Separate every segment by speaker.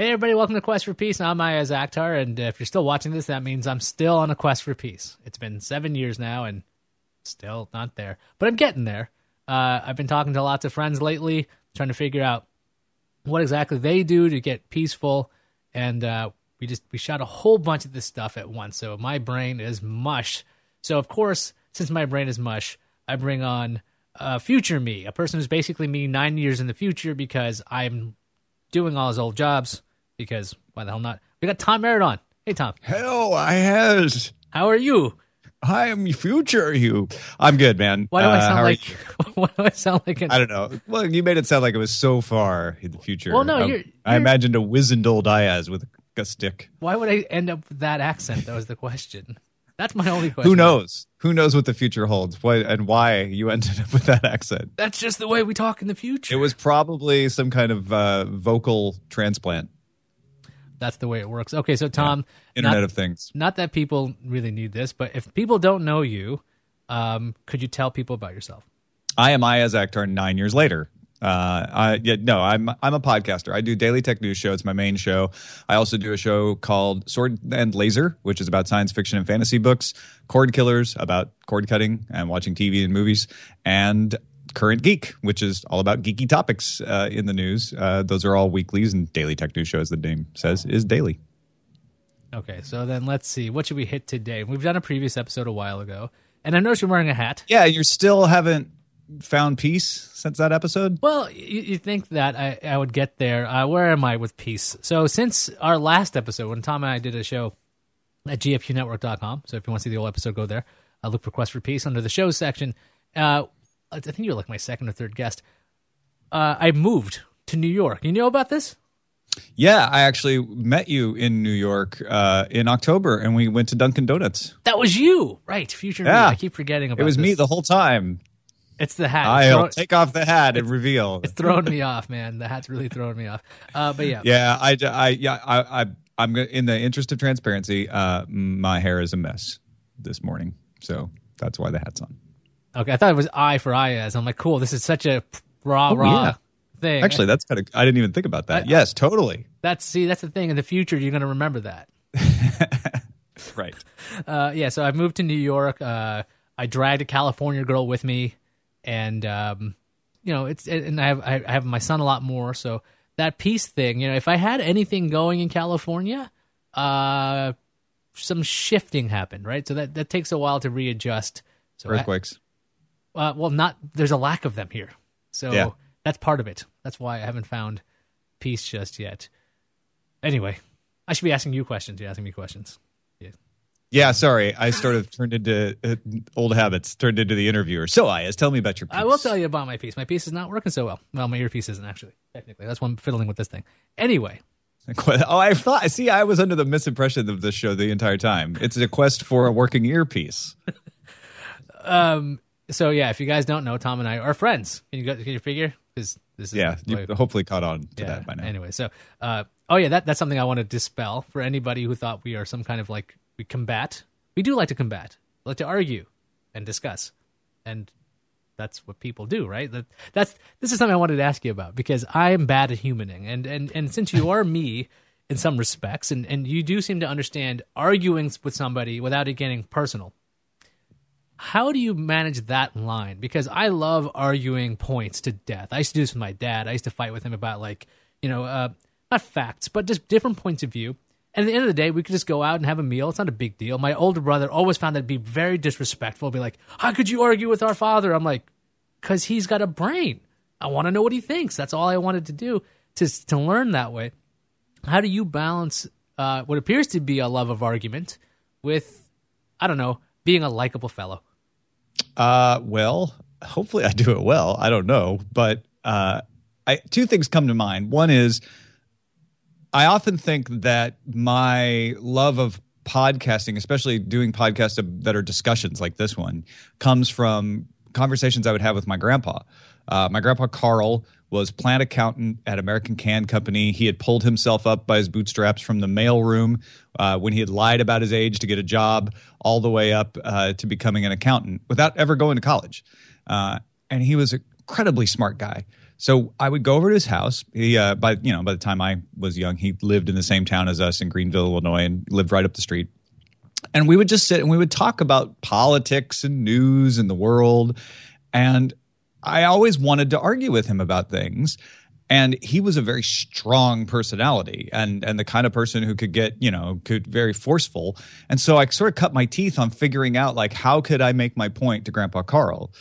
Speaker 1: Hey, everybody, welcome to Quest for Peace. I'm Ayaz Akhtar, and if you're still watching this, that means I'm still on a quest for peace. It's been seven years now, and still not there, but I'm getting there. Uh, I've been talking to lots of friends lately, trying to figure out what exactly they do to get peaceful, and uh, we just we shot a whole bunch of this stuff at once. So my brain is mush. So of course, since my brain is mush, I bring on a future me, a person who's basically me nine years in the future because I'm doing all his old jobs because why the hell not? We got Tom Merritt on. Hey, Tom.
Speaker 2: Hello, Ayaz.
Speaker 1: How are you?
Speaker 2: I am future you. I'm good, man.
Speaker 1: Why do I
Speaker 2: Uh,
Speaker 1: sound
Speaker 2: are
Speaker 1: like? Why do I sound like? An,
Speaker 2: I don't know. Well, you made it sound like it was so far in the future.
Speaker 1: Well, no,
Speaker 2: I,
Speaker 1: you're-
Speaker 2: I
Speaker 1: you're-
Speaker 2: imagined a wizened old Ayaz with a stick.
Speaker 1: why would I end up with that accent? That was the question. That's my only question.
Speaker 2: Who knows? Who knows what the future holds? Why and why you ended up with that accent?
Speaker 1: That's just the way we talk in the future.
Speaker 2: It was probably some kind of uh, vocal transplant.
Speaker 1: That's the way it works. Okay, so Tom,
Speaker 2: Internet
Speaker 1: not,
Speaker 2: of Things.
Speaker 1: not that people really need this, but if people don't know you, um, could you tell people about yourself?
Speaker 2: I am Ayaz Akhtar nine years later. Uh, I yeah, no, I'm I'm a podcaster. I do daily tech news show. It's my main show. I also do a show called Sword and Laser, which is about science fiction and fantasy books. Cord Killers about cord cutting and watching TV and movies, and Current Geek, which is all about geeky topics uh, in the news. Uh, those are all weeklies, and daily tech news show, as the name says, is daily.
Speaker 1: Okay, so then let's see. What should we hit today? We've done a previous episode a while ago, and I noticed you're wearing a hat.
Speaker 2: Yeah, you still haven't found peace since that episode.
Speaker 1: Well, you, you think that I, I would get there. Uh, where am I with peace? So since our last episode, when Tom and I did a show at gfqnetwork.com, so if you want to see the old episode, go there. Uh, look for Quest for Peace under the shows section. Uh, I think you're like my second or third guest. Uh, I moved to New York. You know about this?
Speaker 2: Yeah, I actually met you in New York uh, in October, and we went to Dunkin' Donuts.
Speaker 1: That was you, right? Future me.
Speaker 2: Yeah.
Speaker 1: I keep forgetting about
Speaker 2: It was me the whole time.
Speaker 1: It's the hat.
Speaker 2: I'll
Speaker 1: throw-
Speaker 2: take off the hat and reveal.
Speaker 1: it's throwing me off, man. The hat's really throwing me off. Uh, but yeah,
Speaker 2: Yeah, I, I, yeah, I, I, I'm in the interest of transparency. Uh, my hair is a mess this morning, so that's why the hat's on.
Speaker 1: Okay, I thought it was I for Ayaz. I'm like, cool. This is such a rah
Speaker 2: Oh,
Speaker 1: rah
Speaker 2: yeah.
Speaker 1: thing.
Speaker 2: Actually, that's kind of. I didn't even think about that.
Speaker 1: I-
Speaker 2: yes, totally.
Speaker 1: that's see, that's the thing. In the future, you're going to remember that.
Speaker 2: Right.
Speaker 1: Uh, yeah. So I moved to New York. Uh, I dragged a California girl with me, and um, you know, it's and I have I have my son a lot more. So that peace thing, you know, if I had anything going in California, uh, some shifting happened, right? So that that takes a while to readjust. So I-
Speaker 2: Earthquakes.
Speaker 1: Uh, well, not there's a lack of them here, so
Speaker 2: Yeah.
Speaker 1: that's part of it. That's why I haven't found peace just yet. Anyway, I should be asking you questions. You're asking me questions.
Speaker 2: Yeah, sorry. I sort of turned into uh, old habits. Turned into the interviewer. So, Ayaz, tell me about your. Piece.
Speaker 1: I will tell you about my piece. My piece is not working so well. Well, my earpiece isn't actually technically. That's why I'm fiddling with this thing. Anyway,
Speaker 2: Oh, I thought. See, I was under the misimpression of this show the entire time. It's a quest for a working earpiece.
Speaker 1: um, so yeah, if you guys don't know, Tom and I are friends. Can you go, can you figure? Because this is
Speaker 2: Yeah, you hopefully caught on to
Speaker 1: yeah.
Speaker 2: that by now.
Speaker 1: Anyway, so uh, oh yeah, that that's something I want to dispel for anybody who thought we are some kind of like we combat. We do like to combat, like to argue and discuss, and that's what people do, right? That that's this is something I wanted to ask you about because I am bad at humaning, and and and since you are me in some respects, and and you do seem to understand arguing with somebody without it getting personal. How do you manage that line? Because I love arguing points to death. I used to do this with my dad. I used to fight with him about like, you know, uh, not facts, but just different points of view. And at the end of the day, we could just go out and have a meal. It's not a big deal. My older brother always found that to be very disrespectful. Be like, "How could you argue with our father?" I'm like, "Cause he's got a brain. I want to know what he thinks. That's all I wanted to do to to learn that way." How do you balance uh, what appears to be a love of argument with, I don't know, being a likable fellow?
Speaker 2: Uh, well, hopefully I do it well. I don't know, but uh, I, two things come to mind. One is I often think that my love of podcasting, especially doing podcasts that are discussions like this one, comes from conversations I would have with my grandpa. Uh, my grandpa Carl was plant accountant at American Can Company. He had pulled himself up by his bootstraps from the mailroom uh, when he had lied about his age to get a job, all the way up uh, to becoming an accountant without ever going to college. Uh, and he was an incredibly smart guy. So I would go over to his house. He, uh, by you know, by the time I was young, he lived in the same town as us in Greenville, Illinois, and lived right up the street. And we would just sit and we would talk about politics and news and the world. And I always wanted to argue with him about things. And he was a very strong personality and, and the kind of person who could get, you know, could very forceful. And so I sort of cut my teeth on figuring out like, how could I make my point to Grandpa Carl?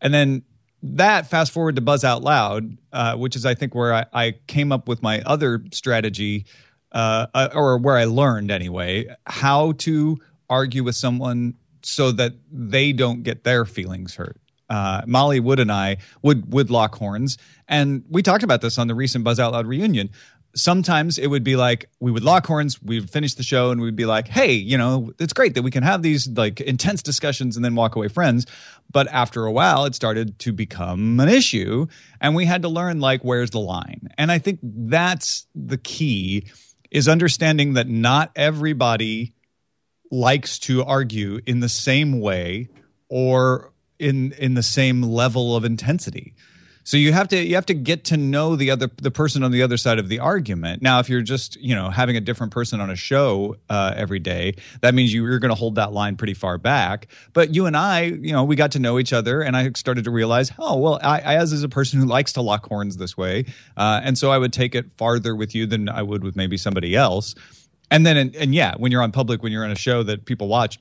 Speaker 2: And then that fast forward to Buzz Out Loud, uh, which is, I think, where I, I, came up with my other strategy, uh, uh, or where I learned anyway, how to argue with someone so that they don't get their feelings hurt uh, Molly Wood and I would would lock horns, and we talked about this on the recent Buzz Out Loud reunion. Sometimes it would be like we would lock horns, we'd finish the show, and we'd be like, "Hey, you know, it's great that we can have these like intense discussions and then walk away friends." But after a while, it started to become an issue, and we had to learn like where's the line. And I think that's the key is understanding that not everybody likes to argue in the same way or in in the same level of intensity. So you have to you have to get to know the other the person on the other side of the argument. Now, if you're just you know having a different person on a show uh, every day, that means you, you're going to hold that line pretty far back. But you and I, you know, we got to know each other, and I started to realize, oh well, Ayaz is a person who likes to lock horns this way, uh, and so I would take it farther with you than I would with maybe somebody else. And then, and, and yeah, when you're on public, when you're on a show that people watch,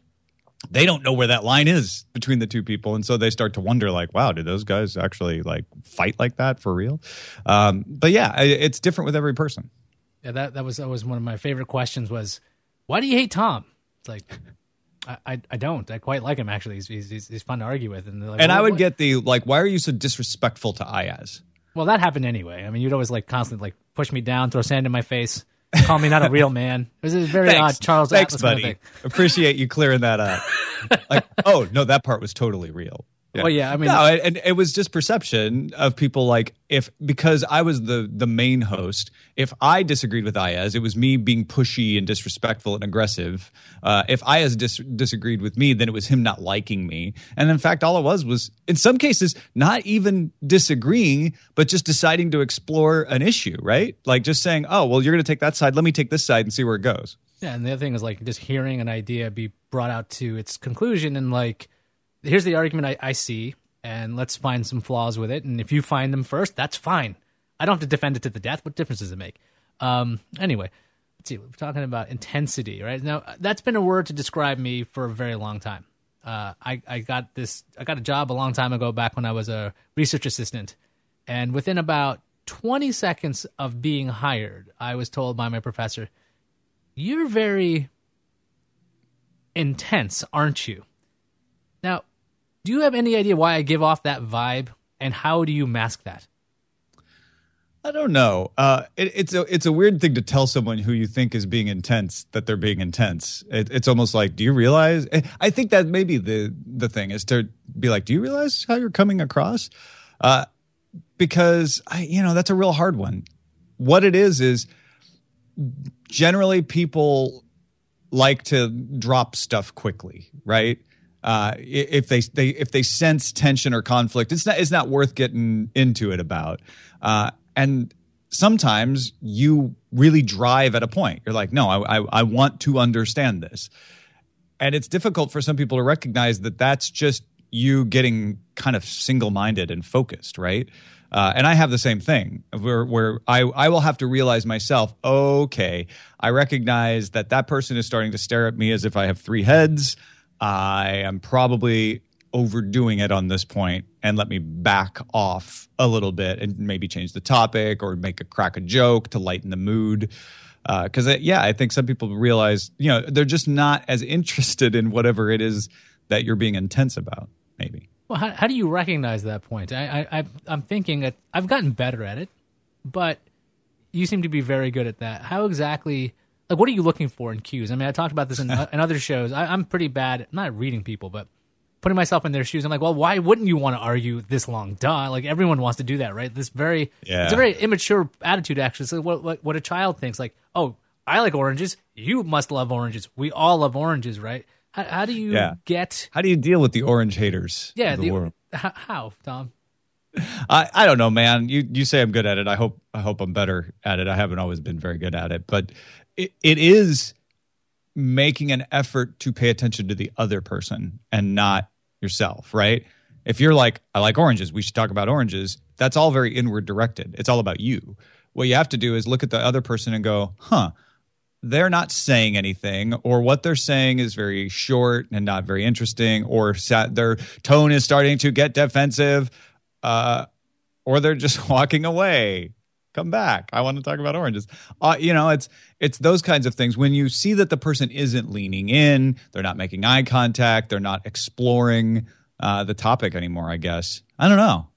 Speaker 2: they don't know where that line is between the two people and so they start to wonder like wow did those guys actually like fight like that for real um, but yeah it's different with every person
Speaker 1: yeah that, that was that was one of my favorite questions was why do you hate tom it's like I, I, don't. I quite like him actually. He's he's, he's fun to argue with, and like,
Speaker 2: and I would what? get the like, why are you so disrespectful to Ayaz?
Speaker 1: Well, that happened anyway. I mean, you'd always like constantly like push me down, throw sand in my face. Call me not a real man. It was a very
Speaker 2: Thanks.
Speaker 1: odd Charles
Speaker 2: Thanks,
Speaker 1: Atlas
Speaker 2: buddy.
Speaker 1: kind of.
Speaker 2: Appreciate you clearing that up. like, oh no, that part was totally real.
Speaker 1: Yeah. Well, yeah, I mean,
Speaker 2: no, and it was just perception of people like if because I was the the main host. If I disagreed with Ayaz, it was me being pushy and disrespectful and aggressive. Uh, if Ayaz dis- disagreed with me, then it was him not liking me. And in fact, all it was was in some cases not even disagreeing, but just deciding to explore an issue. Right, like just saying, "Oh, well, you're going to take that side. Let me take this side and see where it goes."
Speaker 1: Yeah, and the other thing is like just hearing an idea be brought out to its conclusion and like here's the argument I, I see, and let's find some flaws with it. And if you find them first, that's fine. I don't have to defend it to the death. What difference does it make? Um, anyway, let's see. We're talking about intensity, right? Now, that's been a word to describe me for a very long time. Uh, I, I got this. I got a job a long time ago, back when I was a research assistant, and within about 20 seconds of being hired, I was told by my professor, "You're very intense, aren't you?" Now, do you have any idea why I give off that vibe, and how do you mask that?
Speaker 2: I don't know. Uh, it, it's a it's a weird thing to tell someone who you think is being intense that they're being intense. It, it's almost like, do you realize? I think that maybe the the thing is to be like, do you realize how you're coming across? Uh, because I, you know, that's a real hard one. What it is is generally people like to drop stuff quickly, right? Uh, if they, they if they sense tension or conflict, it's not it's not worth getting into it about. Uh, and sometimes you really drive at a point. You're like, no, I, I, I want to understand this, and it's difficult for some people to recognize that that's just you getting kind of single minded and focused, right? Uh, and I have the same thing where, where I, I will have to realize myself, okay, I recognize that that person is starting to stare at me as if I have three heads. I am probably overdoing it on this point and let me back off a little bit and maybe change the topic or make a crack a joke to lighten the mood. Because uh, yeah i think some people realize you know they're just not as interested in whatever it is that you're being intense about maybe.
Speaker 1: Well how, how do you recognize that point? I, I i'm thinking that i've gotten better at it but you seem to be very good at that. How exactly like what are you looking for in cues? I mean, I talked about this in, in other shows. I, I'm pretty bad, at, not reading people, but putting myself in their shoes. I'm like, well, why wouldn't you want to argue this long? Duh. Like everyone wants to do that, right? This very, yeah. it's a very immature attitude, actually. So what, what, what a child thinks, like, oh, I like oranges. You must love oranges. We all love oranges, right? How, how do you yeah. get?
Speaker 2: How do you deal with the orange haters?
Speaker 1: Yeah,
Speaker 2: the,
Speaker 1: the how, how, Tom?
Speaker 2: I, I don't know, man. You you say I'm good at it. I hope I hope I'm better at it. I haven't always been very good at it, but it, it is making an effort to pay attention to the other person and not yourself, right? If you're like, I like oranges, we should talk about oranges. That's all very inward directed. It's all about you. What you have to do is look at the other person and go, huh, they're not saying anything, or what they're saying is very short and not very interesting, or their tone is starting to get defensive, uh, or they're just walking away. Come back. I want to talk about oranges. Uh, you know, it's it's those kinds of things. When you see that the person isn't leaning in, they're not making eye contact, they're not exploring uh, the topic anymore. I guess I don't know.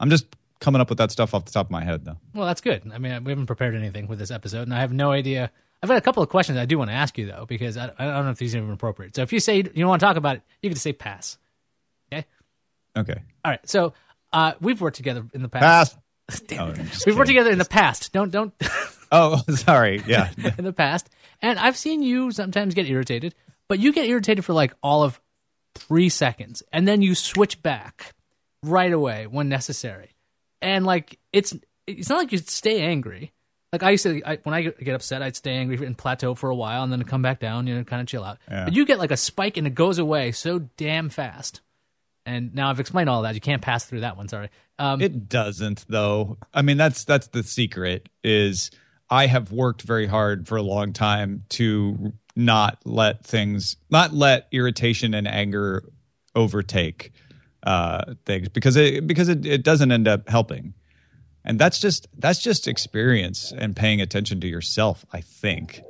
Speaker 2: I'm just coming up with that stuff off the top of my head, though.
Speaker 1: Well, that's good. I mean, we haven't prepared anything with this episode, and I have no idea. I've got a couple of questions I do want to ask you though, because I, I don't know if these are even appropriate. So if you say you don't want to talk about it, you can just say pass. Okay.
Speaker 2: Okay.
Speaker 1: All right. So uh, we've worked together in the past.
Speaker 2: Pass.
Speaker 1: Damn oh, we've worked together in the past. Don't don't.
Speaker 2: oh, sorry. Yeah.
Speaker 1: in the past, and I've seen you sometimes get irritated, but you get irritated for like all of three seconds, and then you switch back right away when necessary. And like it's it's not like you stay angry. Like I used to, I, when I get upset, I'd stay angry and plateau for a while, and then come back down, you know, kind of chill out. Yeah. But you get like a spike and it goes away so damn fast. And now I've explained all that. You can't pass through that one. Sorry.
Speaker 2: Um, it doesn't, though. I mean, that's that's the secret. Is I have worked very hard for a long time to not let things, not let irritation and anger overtake uh, things because it because it, it doesn't end up helping, and that's just that's just experience and paying attention to yourself. I think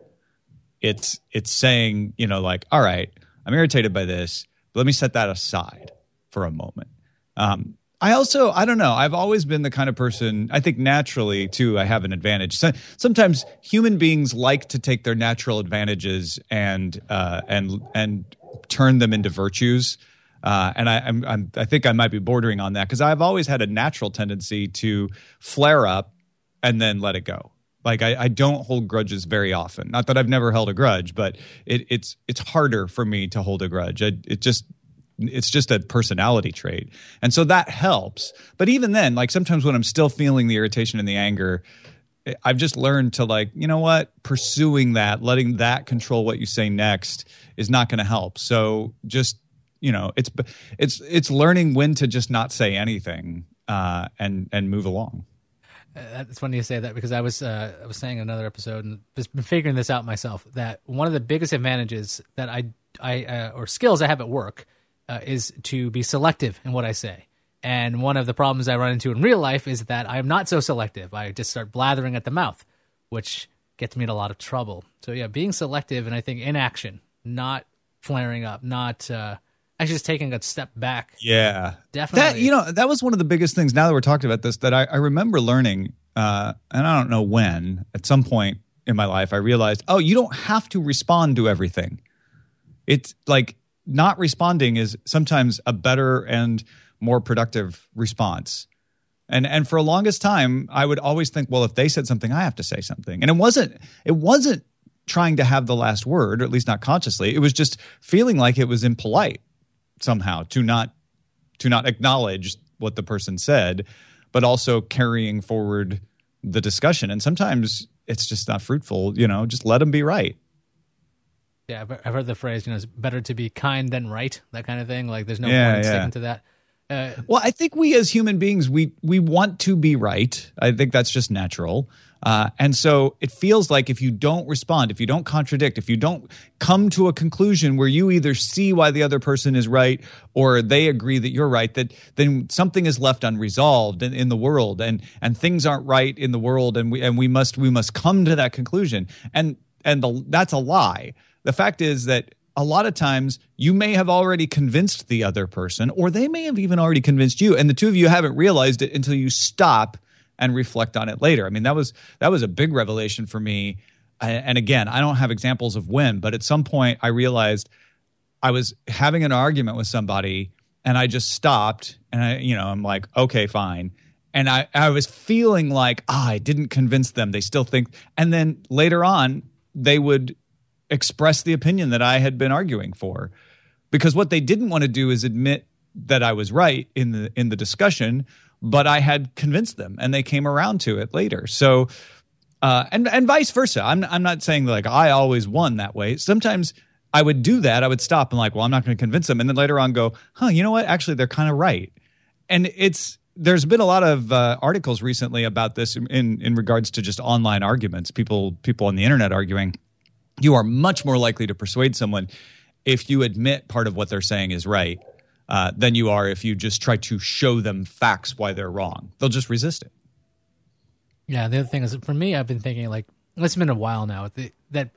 Speaker 2: it's it's saying you know like all right, I'm irritated by this, but let me set that aside for a moment. Um, I also, I don't know. I've always been the kind of person, I think naturally too, I have an advantage. So, sometimes human beings like to take their natural advantages and, uh, and, and turn them into virtues. Uh, and I, I'm, I'm, I think I might be bordering on that because I've always had a natural tendency to flare up and then let it go. Like I, I, don't hold grudges very often. Not that I've never held a grudge, but it, it's it's harder for me to hold a grudge. I, it just it's just a personality trait. And so that helps. But even then, like sometimes when I'm still feeling the irritation and the anger, I've just learned to like, you know what, pursuing that, letting that control what you say next is not going to help. So just, you know, it's it's it's learning when to just not say anything uh, and and move along.
Speaker 1: Uh, it's funny you say that because I was uh, I was saying in another episode and just been figuring this out myself that one of the biggest advantages that I I uh, or skills I have at work uh, is to be selective in what I say. And one of the problems I run into in real life is that I'm not so selective. I just start blathering at the mouth, which gets me in a lot of trouble. So yeah, being selective and I think inaction, not flaring up, not uh, actually just taking a step back.
Speaker 2: Yeah,
Speaker 1: definitely.
Speaker 2: That you know that was one of the biggest things. Now that we're talking about this, that I, I remember learning, uh, and I don't know when. At some point in my life, I realized, oh, you don't have to respond to everything. It's like not responding is sometimes a better and more productive response. And and for a longest time, I would always think, well, if they said something, I have to say something. And it wasn't it wasn't trying to have the last word, or at least not consciously. It was just feeling like it was impolite somehow to not to not acknowledge what the person said, but also carrying forward the discussion. And sometimes it's just not fruitful. You know, just let them be right.
Speaker 1: Yeah, I've heard the phrase, you know, it's better to be kind than right, that kind of thing. Like, there's no yeah, point in yeah. sticking to that.
Speaker 2: Uh, well, I think we as human beings, we we want to be right. I think that's just natural. Uh, and so it feels like if you don't respond, if you don't contradict, if you don't come to a conclusion where you either see why the other person is right or they agree that you're right, that then something is left unresolved in, in the world, and and things aren't right in the world, and we and we must we must come to that conclusion. And and the, that's a lie the fact is that a lot of times you may have already convinced the other person, or they may have even already convinced you, and the two of you haven't realized it until you stop and reflect on it later. I mean, that was that was a big revelation for me. And again, I don't have examples of when, but at some point I realized I was having an argument with somebody and I just stopped and I, you know, I'm like, okay, fine. And I, I was feeling like, ah, I didn't convince them. They still think. And then later on, they would express the opinion that I had been arguing for. Because what they didn't want to do is admit that I was right in the in the discussion. but I had convinced them and they came around to it later. So, uh, and and vice versa. I'm I'm not saying like I always won that way. Sometimes I would do that. I would stop and like, well, I'm not going to convince them, and then later on go, huh, you know what? Actually, they're kind of right. And it's there's been a lot of uh, articles recently about this in in regards to just online arguments. People people on the internet arguing. You are much more likely to persuade someone if you admit part of what they're saying is right uh, than you are if you just try to show them facts why they're wrong. They'll just resist it.
Speaker 1: Yeah, the other thing is for me, I've been thinking like it's been a while now that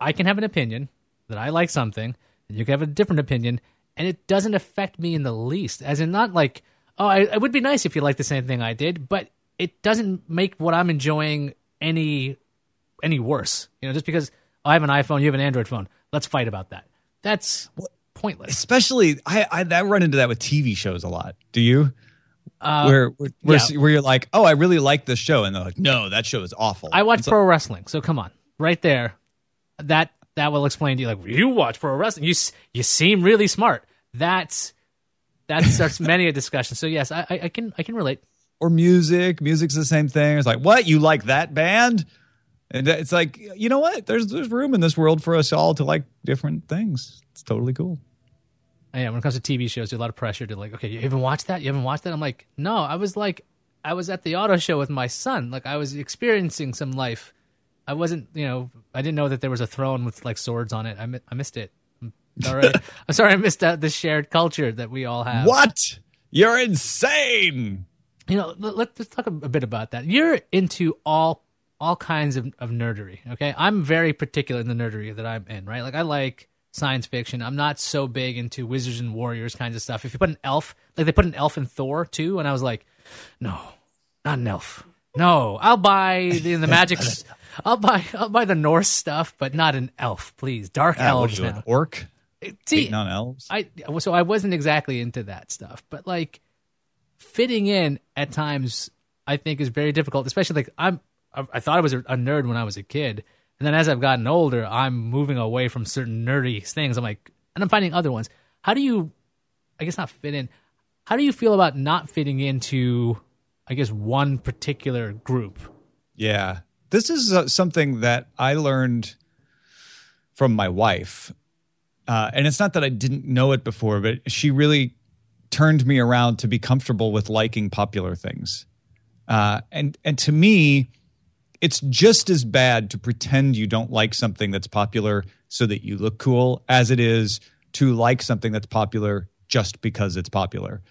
Speaker 1: I can have an opinion that I like something, and you can have a different opinion, and it doesn't affect me in the least. As in, not like oh, I, it would be nice if you liked the same thing I did, but it doesn't make what I'm enjoying any any worse. You know, just because I have an iPhone, you have an Android phone, let's fight about that. That's pointless.
Speaker 2: Especially, I, I, I run into that with TV shows a lot. Do you? Uh, where where, yeah. where you're like, oh, I really like this show, and they're like, no, that show is awful.
Speaker 1: I watch pro wrestling, so come on, right there, that that will explain to you. Like, you watch pro wrestling, you you seem really smart. That's that starts many a discussion. So yes, I, I can I can relate.
Speaker 2: Or music, music's the same thing. It's like, what you like that band? And it's like, you know what? There's there's room in this world for us all to like different things. It's totally cool.
Speaker 1: Oh, yeah, when it comes to TV shows, there's a lot of pressure to like, okay, you haven't watched that? You haven't watched that? I'm like, no, I was like, I was at the auto show with my son. Like, I was experiencing some life. I wasn't, you know, I didn't know that there was a throne with like swords on it. I, mi- I missed it. I'm sorry. I'm sorry I missed out the shared culture that we all have.
Speaker 2: What? You're insane.
Speaker 1: You know, let, us talk a, a bit about that. You're into all all kinds of, of nerdery. Okay, I'm very particular in the nerdery that I'm in. Right, like I like science fiction. I'm not so big into wizards and warriors kinds of stuff. If you put an elf, like they put an elf in Thor too, and I was like, no, not an elf. No, I'll buy the, the magic. I'll buy I'll buy the Norse stuff, but not an elf, please. Dark ah, elves now.
Speaker 2: orc. See, on elves.
Speaker 1: I so I wasn't exactly into that stuff, but like fitting in at times, I think is very difficult. Especially like I'm. I, thought I was a nerd when I was a kid, and then as I've gotten older, I'm moving away from certain nerdy things. I'm like, and I'm finding other ones. How do you, I guess, not fit in? How do you feel about not fitting into, I guess, one particular group?
Speaker 2: Yeah. This is uh, something that I learned from my wife. Uh, and it's not that I didn't know it before, but she really turned me around to be comfortable with liking popular things. Uh, and and to me, it's just as bad to pretend you don't like something that's popular so that you look cool as it is to like something that's popular just because it's popular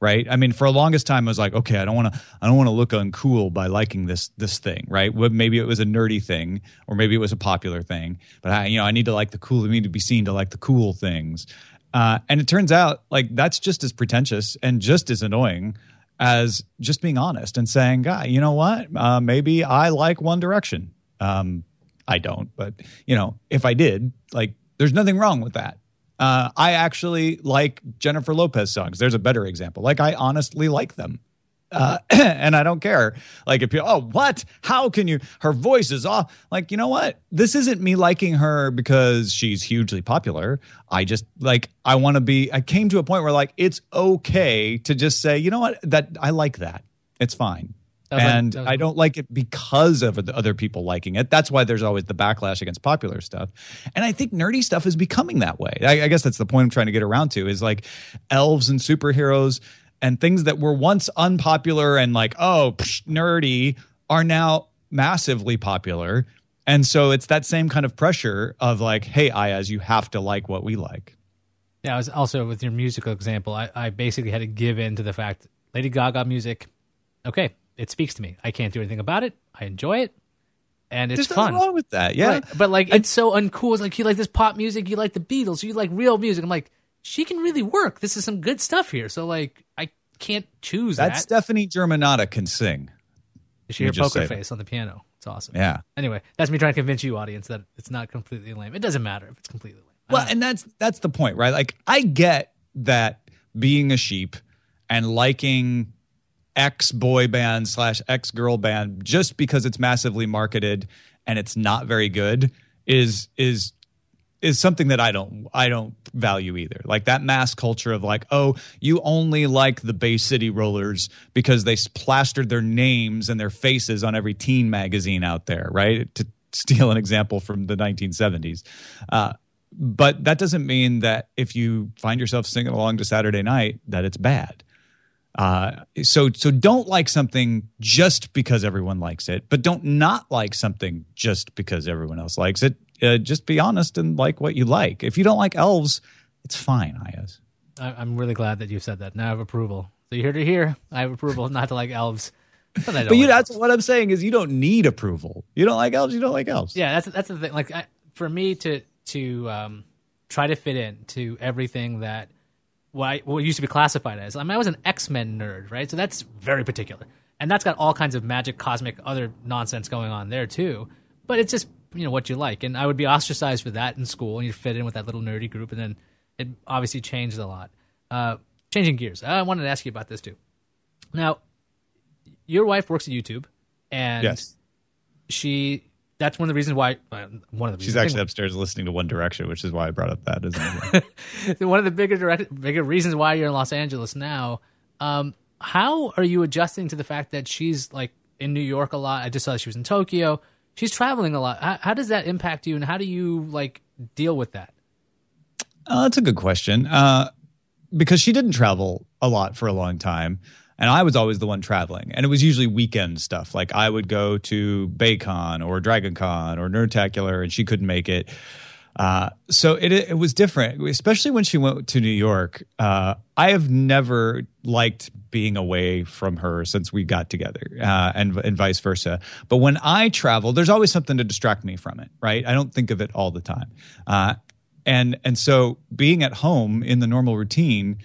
Speaker 2: right? I mean for the longest time i was like okay i don't want to i don't want to look uncool by liking this this thing right? What maybe it was a nerdy thing or maybe it was a popular thing but i you know i need to like the cool i need to be seen to like the cool things. Uh, and it turns out like that's just as pretentious and just as annoying as just being honest and saying, "Guy, you know what? Uh, maybe I like One Direction. Um, I don't, but you know, if I did, like, there's nothing wrong with that. Uh, I actually like Jennifer Lopez songs. There's a better example. Like, I honestly like them. Uh, and I don't care. Like if you, oh, what? How can you? Her voice is off. Like you know what? This isn't me liking her because she's hugely popular. I just like I want to be. I came to a point where like it's okay to just say, you know what? That I like that. It's fine. And like, I don't like it because of the other people liking it. That's why there's always the backlash against popular stuff. And I think nerdy stuff is becoming that way. I, I guess that's the point I'm trying to get around to is like elves and superheroes and things that were once unpopular and like oh psh, nerdy are now massively popular and so it's that same kind of pressure of like hey ayaz you have to like what we like
Speaker 1: yeah i was also with your musical example i, I basically had to give in to the fact lady gaga music okay it speaks to me i can't do anything about it i enjoy it and it's
Speaker 2: There's
Speaker 1: fun.
Speaker 2: wrong with that, yeah. Right?
Speaker 1: But like, it's so uncool. It's like you like this pop music, you like the Beatles, you like real music. I'm like, she can really work. This is some good stuff here. So like I can't choose
Speaker 2: that.
Speaker 1: that.
Speaker 2: Stefani Germanotta can sing.
Speaker 1: She her poker face on the piano. It's awesome.
Speaker 2: Yeah.
Speaker 1: Anyway, that's me trying to convince you, audience, that it's not completely lame. It doesn't matter if it's completely lame.
Speaker 2: Well, and that's that's the point, right? Like I get that being a sheep and liking X boy band slash X girl band just because it's massively marketed and it's not very good is is is something that I don't I don't value either. Like that mass culture of like, oh, you only like the Bay City Rollers because they plastered their names and their faces on every teen magazine out there, right? To steal an example from the 1970s. Uh, but that doesn't mean that if you find yourself singing along to Saturday Night that it's bad. Uh, so so don't like something just because everyone likes it, but don't not like something just because everyone else likes it. Uh, just be honest and like what you like. If you don't like elves, it's fine, Ayaz.
Speaker 1: I'm really glad that you said that. Now I have approval. So you heard it here. I have approval not to like elves.
Speaker 2: But, but you, that's what I'm saying is you don't need approval. You don't like elves. You don't like elves.
Speaker 1: Yeah, that's that's the thing. Like I, for me to to um, try to fit in to everything that what, I, what used to be classified as. I mean, I was an X Men nerd, right? So that's very particular, and that's got all kinds of magic, cosmic, other nonsense going on there too. But it's just you know what you like, and I would be ostracized for that in school, and you'd fit in with that little nerdy group, and then it obviously changed a lot. Uh, changing gears, I wanted to ask you about this too. Now, your wife works at YouTube, and
Speaker 2: yes.
Speaker 1: she that's one of the reasons why uh, one of the
Speaker 2: she's actually upstairs listening to One Direction, which is why I brought up that.
Speaker 1: Isn't one of the bigger direct, bigger reasons why you're in Los Angeles now. Um, how are you adjusting to the fact that she's like in New York a lot? I just saw she was in Tokyo. She's traveling a lot. How, how does that impact you, and how do you like deal with that?
Speaker 2: Uh, that's a good question. Uh, because she didn't travel a lot for a long time and I was always the one traveling, and it was usually weekend stuff. Like I would go to BayCon or DragonCon or Nerdtacular, and she couldn't make it. Uh, so it it was different, especially when she went to New York. Uh, I have never liked being away from her since we got together, uh, and and vice versa. But when I travel, there's always something to distract me from it. Right? I don't think of it all the time, uh, and and so being at home in the normal routine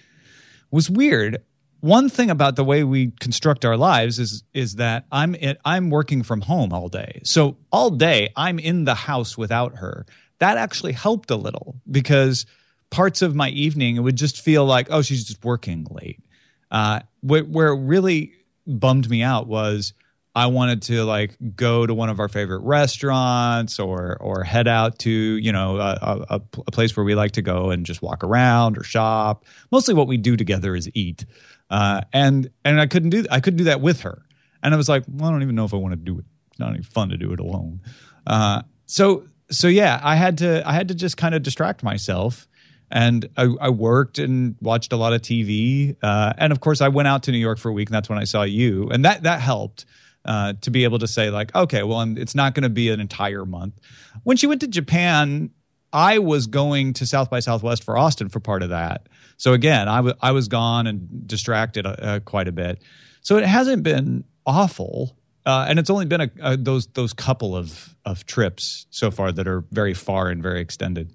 Speaker 2: was weird one thing about the way we construct our lives is is that I'm I'm working from home all day. So all day I'm in the house without her. That actually helped a little because parts of my evening it would just feel like oh she's just working late. Uh, where, where it really bummed me out was I wanted to like go to one of our favorite restaurants or or head out to you know a, a, a place where we like to go and just walk around or shop. Mostly what we do together is eat. Uh, and and I couldn't do I couldn't do that with her. And I was like, well, I don't even know if I want to do it. It's not any fun to do it alone. Uh, so so yeah, I had to I had to just kind of distract myself. And I, I, worked and watched a lot of TV, uh, and of course, I went out to New York for a week, and that's when I saw you, and that that helped uh, to be able to say like, okay, well, I'm, it's not going to be an entire month. When she went to Japan, I was going to South by Southwest for Austin for part of that. So again, I, was gone and distracted uh, quite a bit. So it hasn't been awful. Uh, and it's only been a, a, those those couple of, of trips so far that are very far and very extended.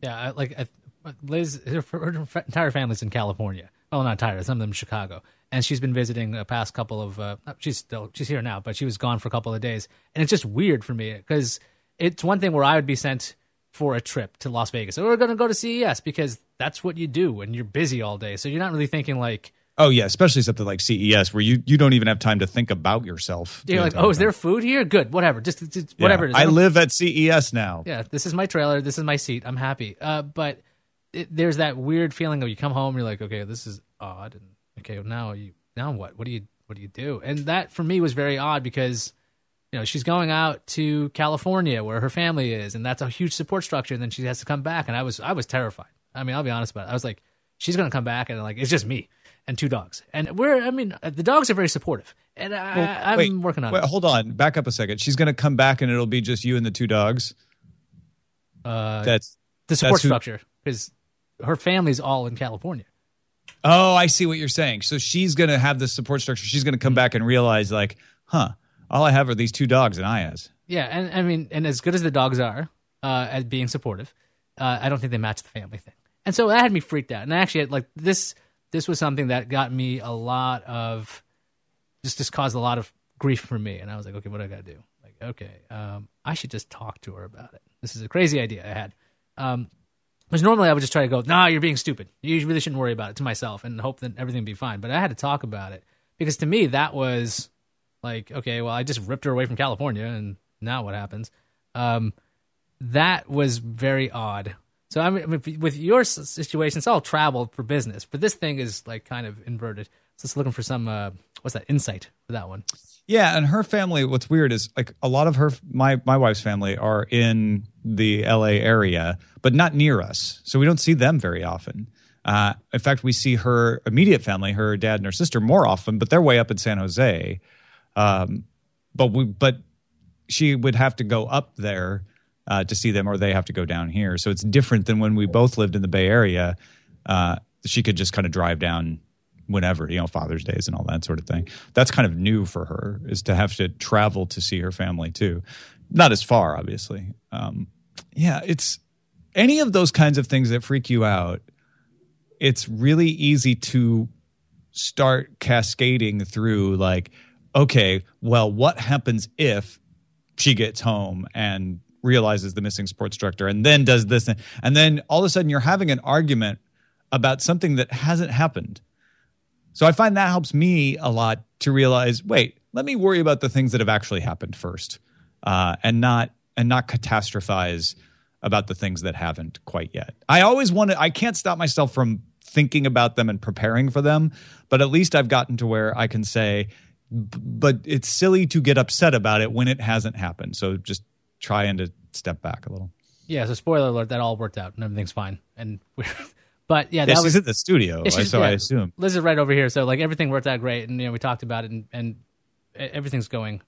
Speaker 1: Yeah, like Liz, her, her, entire family's in California. Well, not entire, some of them Chicago, and she's been visiting the past couple of. Uh, she's still she's here now, but she was gone for a couple of days, and it's just weird for me because it's one thing where I would be sent for a trip to Las Vegas. Or we're going to go to CES because that's what you do when you're busy all day. So you're not really thinking like,
Speaker 2: Oh yeah, especially something like CES where you, you don't even have time to think about yourself.
Speaker 1: You're like, oh, is there food here? Good, whatever, just, just whatever.
Speaker 2: Yeah, I live at CES now.
Speaker 1: Yeah, this is my trailer. This is my seat. I'm happy. Uh, but it, there's that weird feeling of you come home, you're like, okay, this is odd, and okay, well, now you now what? What do you what do you do? And that for me was very odd because you know she's going out to California where her family is, and that's a huge support structure. And then she has to come back, and I was I was terrified. I mean, I'll be honest about it. I was like, she's gonna come back, and like it's just me and two dogs, and we're I mean the dogs are very supportive, and I, well, wait, working on
Speaker 2: wait,
Speaker 1: it.
Speaker 2: Hold on, back up a second. She's gonna come back, and it'll be just you and the two dogs.
Speaker 1: Uh, that's the support that's who, structure because her family's all in California.
Speaker 2: Oh, I see what you're saying. So she's going to have this support structure. She's going to come mm-hmm. back and realize, like, huh, all I have are these two dogs and Ayaz.
Speaker 1: Yeah, and I mean, and as good as the dogs are uh, at being supportive, uh, I don't think they match the family thing. And so that had me freaked out. And actually, like this, this was something that got me a lot of, just just caused a lot of grief for me. And I was like, okay, what do I got to do? Like, okay, um, I should just talk to her about it. This is a crazy idea I had. Um, because normally I would just try to go, nah, you're being stupid. You really shouldn't worry about it to myself and hope that everything would be fine. But I had to talk about it because to me that was like, okay, well, I just ripped her away from California, and now what happens? Um, that was very odd. So I mean, with your situation, it's all travel for business, but this thing is like kind of inverted. So just looking for some uh, what's that insight for that one.
Speaker 2: Yeah, and her family. What's weird is like a lot of her my my wife's family are in the L.A. area, but not near us, so we don't see them very often. Uh, in fact, we see her immediate family, her dad and her sister, more often, but they're way up in San Jose. Um, but we, but she would have to go up there uh, to see them, or they have to go down here. So it's different than when we both lived in the Bay Area. Uh, she could just kind of drive down whenever, you know, Father's Days and all that sort of thing. That's kind of new for her is to have to travel to see her family too. Not as far, obviously. Um, yeah, it's any of those kinds of things that freak you out it's really easy to start cascading through like okay well what happens if she gets home and realizes the missing sports director and then does this and then all of a sudden you're having an argument about something that hasn't happened so i find that helps me a lot to realize wait let me worry about the things that have actually happened first uh, and not and not catastrophize about the things that haven't quite yet i always want to i can't stop myself from thinking about them and preparing for them. But at least I've gotten to where I can say, but it's silly to get upset about it when it hasn't happened. So just trying to step back a little.
Speaker 1: Yeah. So spoiler alert, that all worked out and everything's fine. And we're, but yeah, that
Speaker 2: yeah,
Speaker 1: was
Speaker 2: in the studio. So yeah, I assume
Speaker 1: Liz is right over here. So like everything worked out great. And, you know, we talked about it and, and everything's going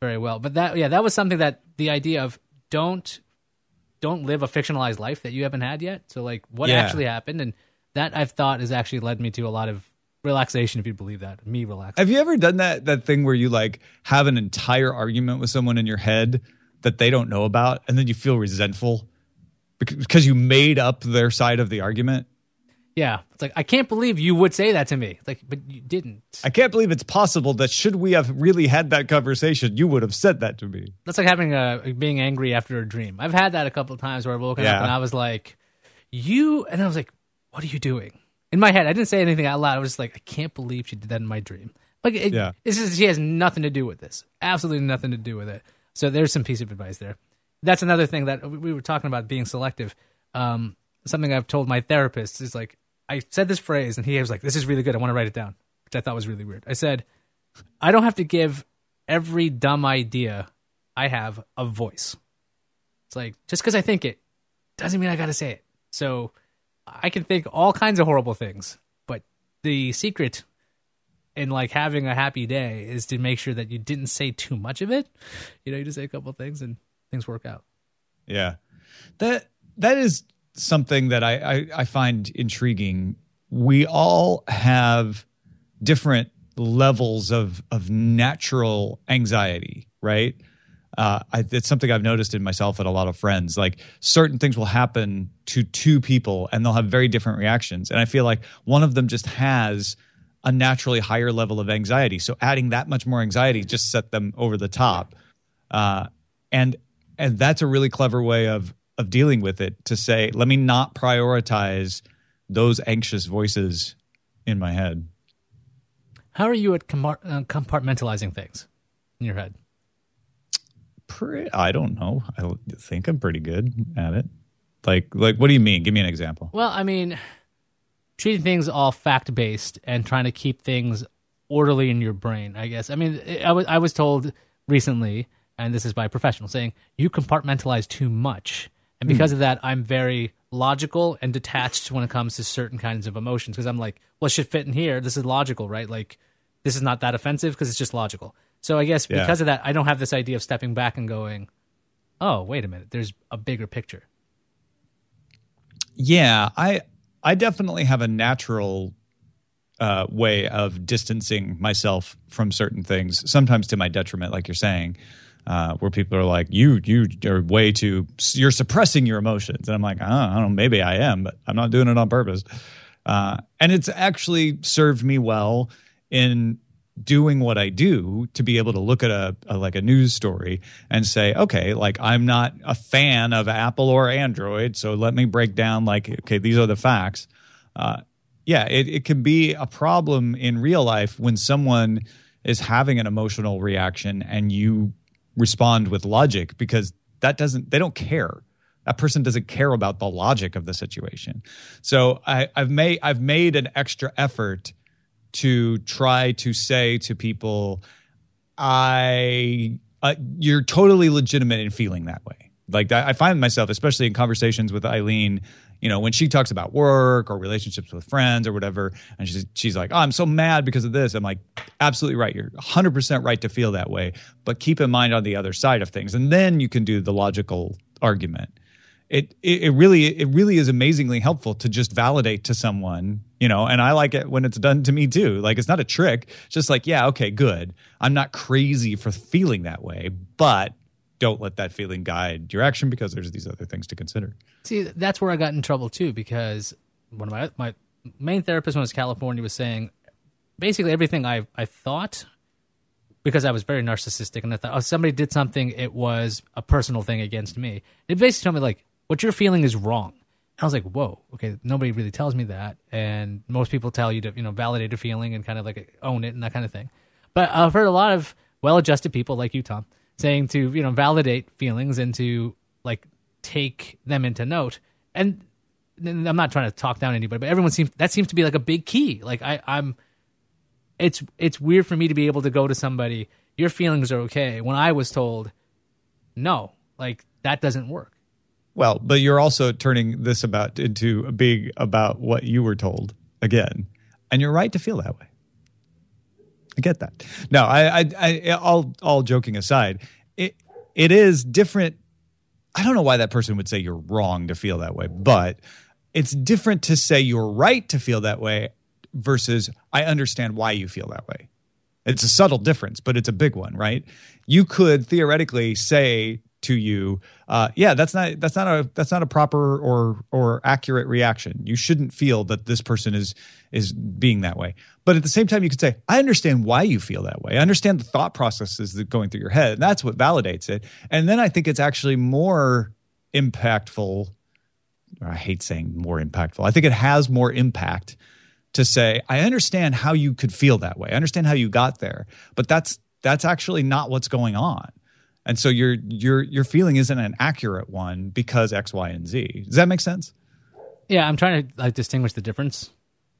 Speaker 1: very well. But that, yeah, that was something that the idea of don't, don't live a fictionalized life that you haven't had yet. So like what yeah. actually happened and, that I've thought has actually led me to a lot of relaxation if you believe that me relax
Speaker 2: have you ever done that that thing where you like have an entire argument with someone in your head that they don't know about and then you feel resentful because you made up their side of the argument
Speaker 1: yeah it's like i can't believe you would say that to me like but you didn't
Speaker 2: i can't believe it's possible that should we have really had that conversation you would have said that to me
Speaker 1: that's like having a being angry after a dream i've had that a couple of times where i've woken yeah. up and i was like you and i was like what are you doing? In my head, I didn't say anything out loud. I was just like, I can't believe she did that in my dream. Like, it, yeah. it's just, she has nothing to do with this. Absolutely nothing to do with it. So there's some piece of advice there. That's another thing that we were talking about being selective. Um, something I've told my therapist is like, I said this phrase and he was like, this is really good. I want to write it down, which I thought was really weird. I said, I don't have to give every dumb idea I have a voice. It's like, just because I think it doesn't mean I got to say it. So I can think all kinds of horrible things, but the secret in like having a happy day is to make sure that you didn't say too much of it. You know, you just say a couple things and things work out.
Speaker 2: Yeah, that that is something that I, I, I find intriguing. We all have different levels of of natural anxiety, right? uh, I, it's something I've noticed in myself and a lot of friends. Like certain things will happen to two people and they'll have very different reactions. And I feel like one of them just has a naturally higher level of anxiety. So adding that much more anxiety just set them over the top. Uh, and and that's a really clever way of of dealing with it to say, let me not prioritize those anxious voices in my head.
Speaker 1: How are you at uh, compartmentalizing things in your head?
Speaker 2: pretty, I don't know. I think I'm pretty good at it. Like, like, what do you mean? Give me an example.
Speaker 1: Well, I mean, treating things all fact based and trying to keep things orderly in your brain. I guess. I mean, I was I was told recently, and this is by a professional, saying you compartmentalize too much, and hmm. because mm. of that, I'm very logical and detached when it comes to certain kinds of emotions. Because I'm like, well, it should fit in here. This is logical, right? Like, this is not that offensive because it's just logical. So I guess yeah. because of that, I don't have this idea of stepping back and going, "Oh, wait a minute, there's a bigger picture."
Speaker 2: Yeah, I I definitely have a natural uh, way of distancing myself from certain things, sometimes to my detriment, like you're saying, uh, where people are like, "You you are way too you're suppressing your emotions," and I'm like, I don't know, maybe I am, but I'm not doing it on purpose. Uh, and it's actually served me well in doing what I do to be able to look at a, a, like a news story and say, okay, like I'm not a fan of Apple or Android, so let me break down like, okay, these are the facts. Uh, yeah, it, it can be a problem in real life when someone is having an emotional reaction and you respond with logic because that doesn't they don't care. That person doesn't care about the logic of the situation. So I, I've made I've made an extra effort to try to say to people, I uh, you're totally legitimate in feeling that way. Like I find myself, especially in conversations with Eileen, you know, when she talks about work or relationships with friends or whatever, and she's she's like, "Oh, I'm so mad because of this." I'm like, "Absolutely right. You're 100 percent right to feel that way, but keep in mind on the other side of things, and then you can do the logical argument." It, it, it really it really is amazingly helpful to just validate to someone you know and i like it when it's done to me too like it's not a trick it's just like yeah okay good i'm not crazy for feeling that way but don't let that feeling guide your action because there's these other things to consider.
Speaker 1: See, that's where I got in trouble too because one of my my main therapist when I was in California was saying basically everything I I thought because I was very narcissistic and I thought oh somebody did something it was a personal thing against me. It basically told me like what you're feeling is wrong. I was like, whoa, okay, nobody really tells me that, and most people tell you to you know validate a feeling and kind of like own it and that kind of thing. But I've heard a lot of well-adjusted people like you, Tom, saying to you know validate feelings and to like take them into note and I'm not trying to talk down anybody, but everyone seems that seems to be like a big key. Like I, I'm, it's it's weird for me to be able to go to somebody. Your feelings are okay. When I was told, no, like that doesn't work.
Speaker 2: Well, but you're also turning this about into a big about what you were told again, and you're right to feel that way. I get that. No, I, I, I, all, all joking aside, it, it is different. I don't know why that person would say you're wrong to feel that way, but it's different to say you're right to feel that way versus I understand why you feel that way. It's a subtle difference, but it's a big one, right? You could theoretically say to you, uh, yeah, that's not that's not a that's not a proper or or accurate reaction. You shouldn't feel that this person is is being that way. But at the same time, you could say, I understand why you feel that way. I understand the thought processes that going through your head. And that's what validates it. And then I think it's actually more impactful. I hate saying more impactful. I think it has more impact to say, I understand how you could feel that way. I understand how you got there, but that's that's actually not what's going on. And so your your your feeling isn't an accurate one because X, Y, and Z. Does that make sense?
Speaker 1: Yeah, I'm trying to like distinguish the difference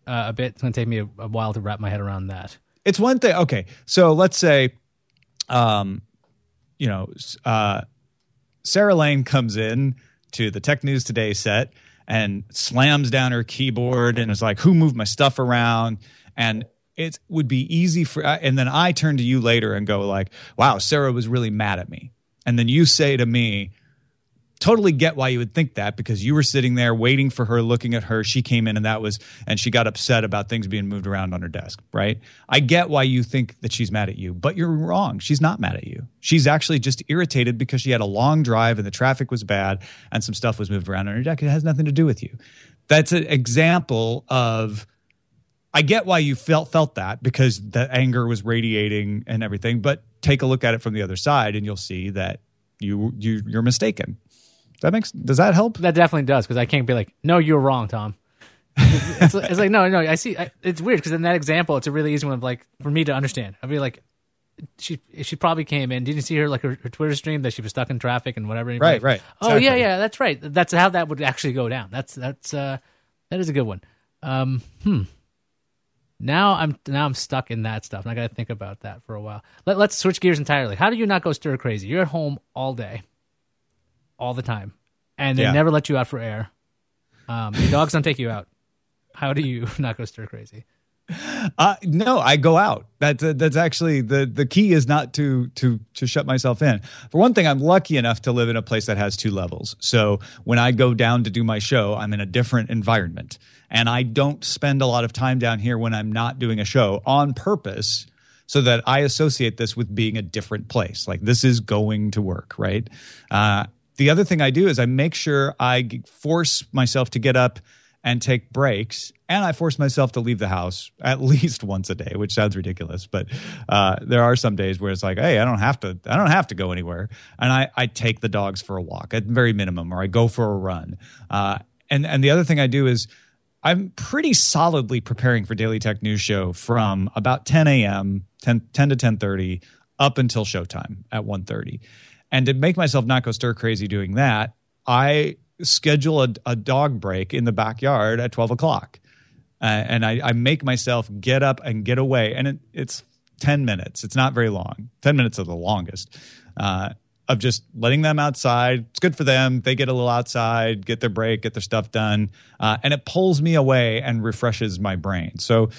Speaker 1: uh, a bit. It's going to take me a, a, while to wrap my head around that.
Speaker 2: It's one thing. Okay, so let's say, um, you know, uh, Sarah Lane comes in to the Tech News Today set and slams down her keyboard and is like, "Who moved my stuff around?" and it would be easy for and then i turn to you later and go like wow sarah was really mad at me. And then you say to me totally get why you would think that because you were sitting there waiting for her looking at her. She came in and that was and she got upset about things being moved around on her desk right? I get why you think that she's mad at you but you're wrong. She's not mad at you. She's actually just irritated because she had a long drive and the traffic was bad and some stuff was moved around on her desk. It has nothing to do with you. That's an example of I get why you felt felt that because the anger was radiating and everything, but take a look at it from the other side and you'll see that you you you're mistaken. That makes does that help?
Speaker 1: That definitely does because I can't be like, no, you're wrong, Tom. it's, it's, like no, no. I see. I, it's weird because in that example, it's a really easy one. Of like for me to understand. I'd be like, she she probably came in. Didn't see her like her, her Twitter stream that she was stuck in traffic and whatever?
Speaker 2: right, like, right.
Speaker 1: Oh exactly. yeah, yeah. That's right. That's how that would actually go down. That's that's uh that is a good one. Um, hmm. Now I'm now I'm stuck in that stuff, and I got to think about that for a while. Let, let's switch gears entirely. How do you not go stir crazy? You're at home all day, all the time, and they yeah. never let you out for air. Um, your dogs don't take you out. How do you not go stir crazy?
Speaker 2: Uh, no, I go out. That's uh, that's actually the the key is not to to to shut myself in. For one thing, I'm lucky enough to live in a place that has two levels. So when I go down to do my show, I'm in a different environment, and I don't spend a lot of time down here when I'm not doing a show on purpose. So that I associate this with being a different place. Like this is going to work, right? Uh, the other thing I do is I make sure I force myself to get up and take breaks. And I force myself to leave the house at least once a day, which sounds ridiculous, but uh, there are some days where it's like, hey, I don't have to, I don't have to go anywhere, and I, I take the dogs for a walk at very minimum, or I go for a run. Uh, and and the other thing I do is I'm pretty solidly preparing for Daily Tech News Show from about 10 a.m. 10, 10 to 10:30 up until showtime at 1:30. And to make myself not go stir crazy doing that, I schedule a, a dog break in the backyard at 12 o'clock. Uh, and I, I, make myself get up and get away. And it, it's 10 minutes. It's not very long. 10 minutes are the longest. Uh, of just letting them outside. It's good for them. They get a little outside, get their break, get their stuff done. Uh, and it pulls me away and refreshes my brain. So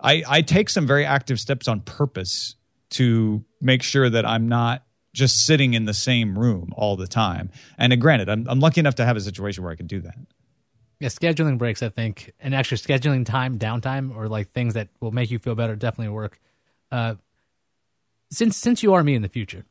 Speaker 2: I, I take some very active steps on purpose to make sure that I'm not just sitting in the same room all the time. And uh, granted, I'm, I'm lucky enough to have a situation where I can do that.
Speaker 1: Yeah, scheduling breaks, I think, and actually scheduling time, downtime, or like things that will make you feel better definitely work. Uh, since since you are me in the future,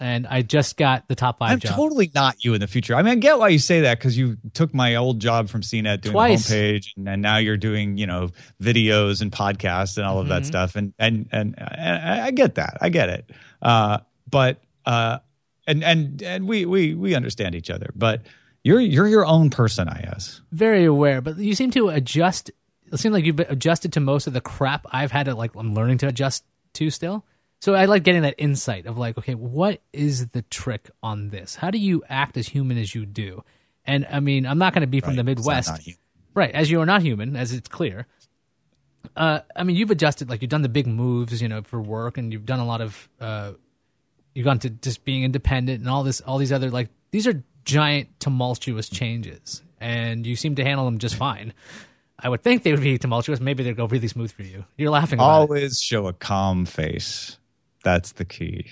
Speaker 1: and I just got the top 5
Speaker 2: I'm
Speaker 1: job.
Speaker 2: totally not you in the future. I mean, I get why you say that because you took my old job from CNET doing
Speaker 1: Twice.
Speaker 2: the homepage, and, and, now you're doing you know videos and podcasts and all of that
Speaker 1: Mhm.
Speaker 2: stuff. And and and, and I I get that. I get it. Uh, but uh, and and and we we we understand each other. But you're you're your own person, I guess.
Speaker 1: very aware, but you seem to adjust. It seems like you've adjusted to most of the crap I've had to like. I'm learning to adjust to still. So I like getting that insight of like, okay, what is the trick on this? How do you act as human as you do? And I mean, I'm not going to be from the
Speaker 2: Right. Not-
Speaker 1: Midwest, right? As you are not human, as it's clear. Uh, I mean, you've adjusted, like you've done the big moves, you know, for work, and you've done a lot of. Uh, you've gone to just being independent and all this, all these other like these are giant tumultuous changes, and you seem to handle them just fine. I would think they would be tumultuous. Maybe they'd go really smooth for you. You're laughing about it.
Speaker 2: Always show a calm face. That's the key.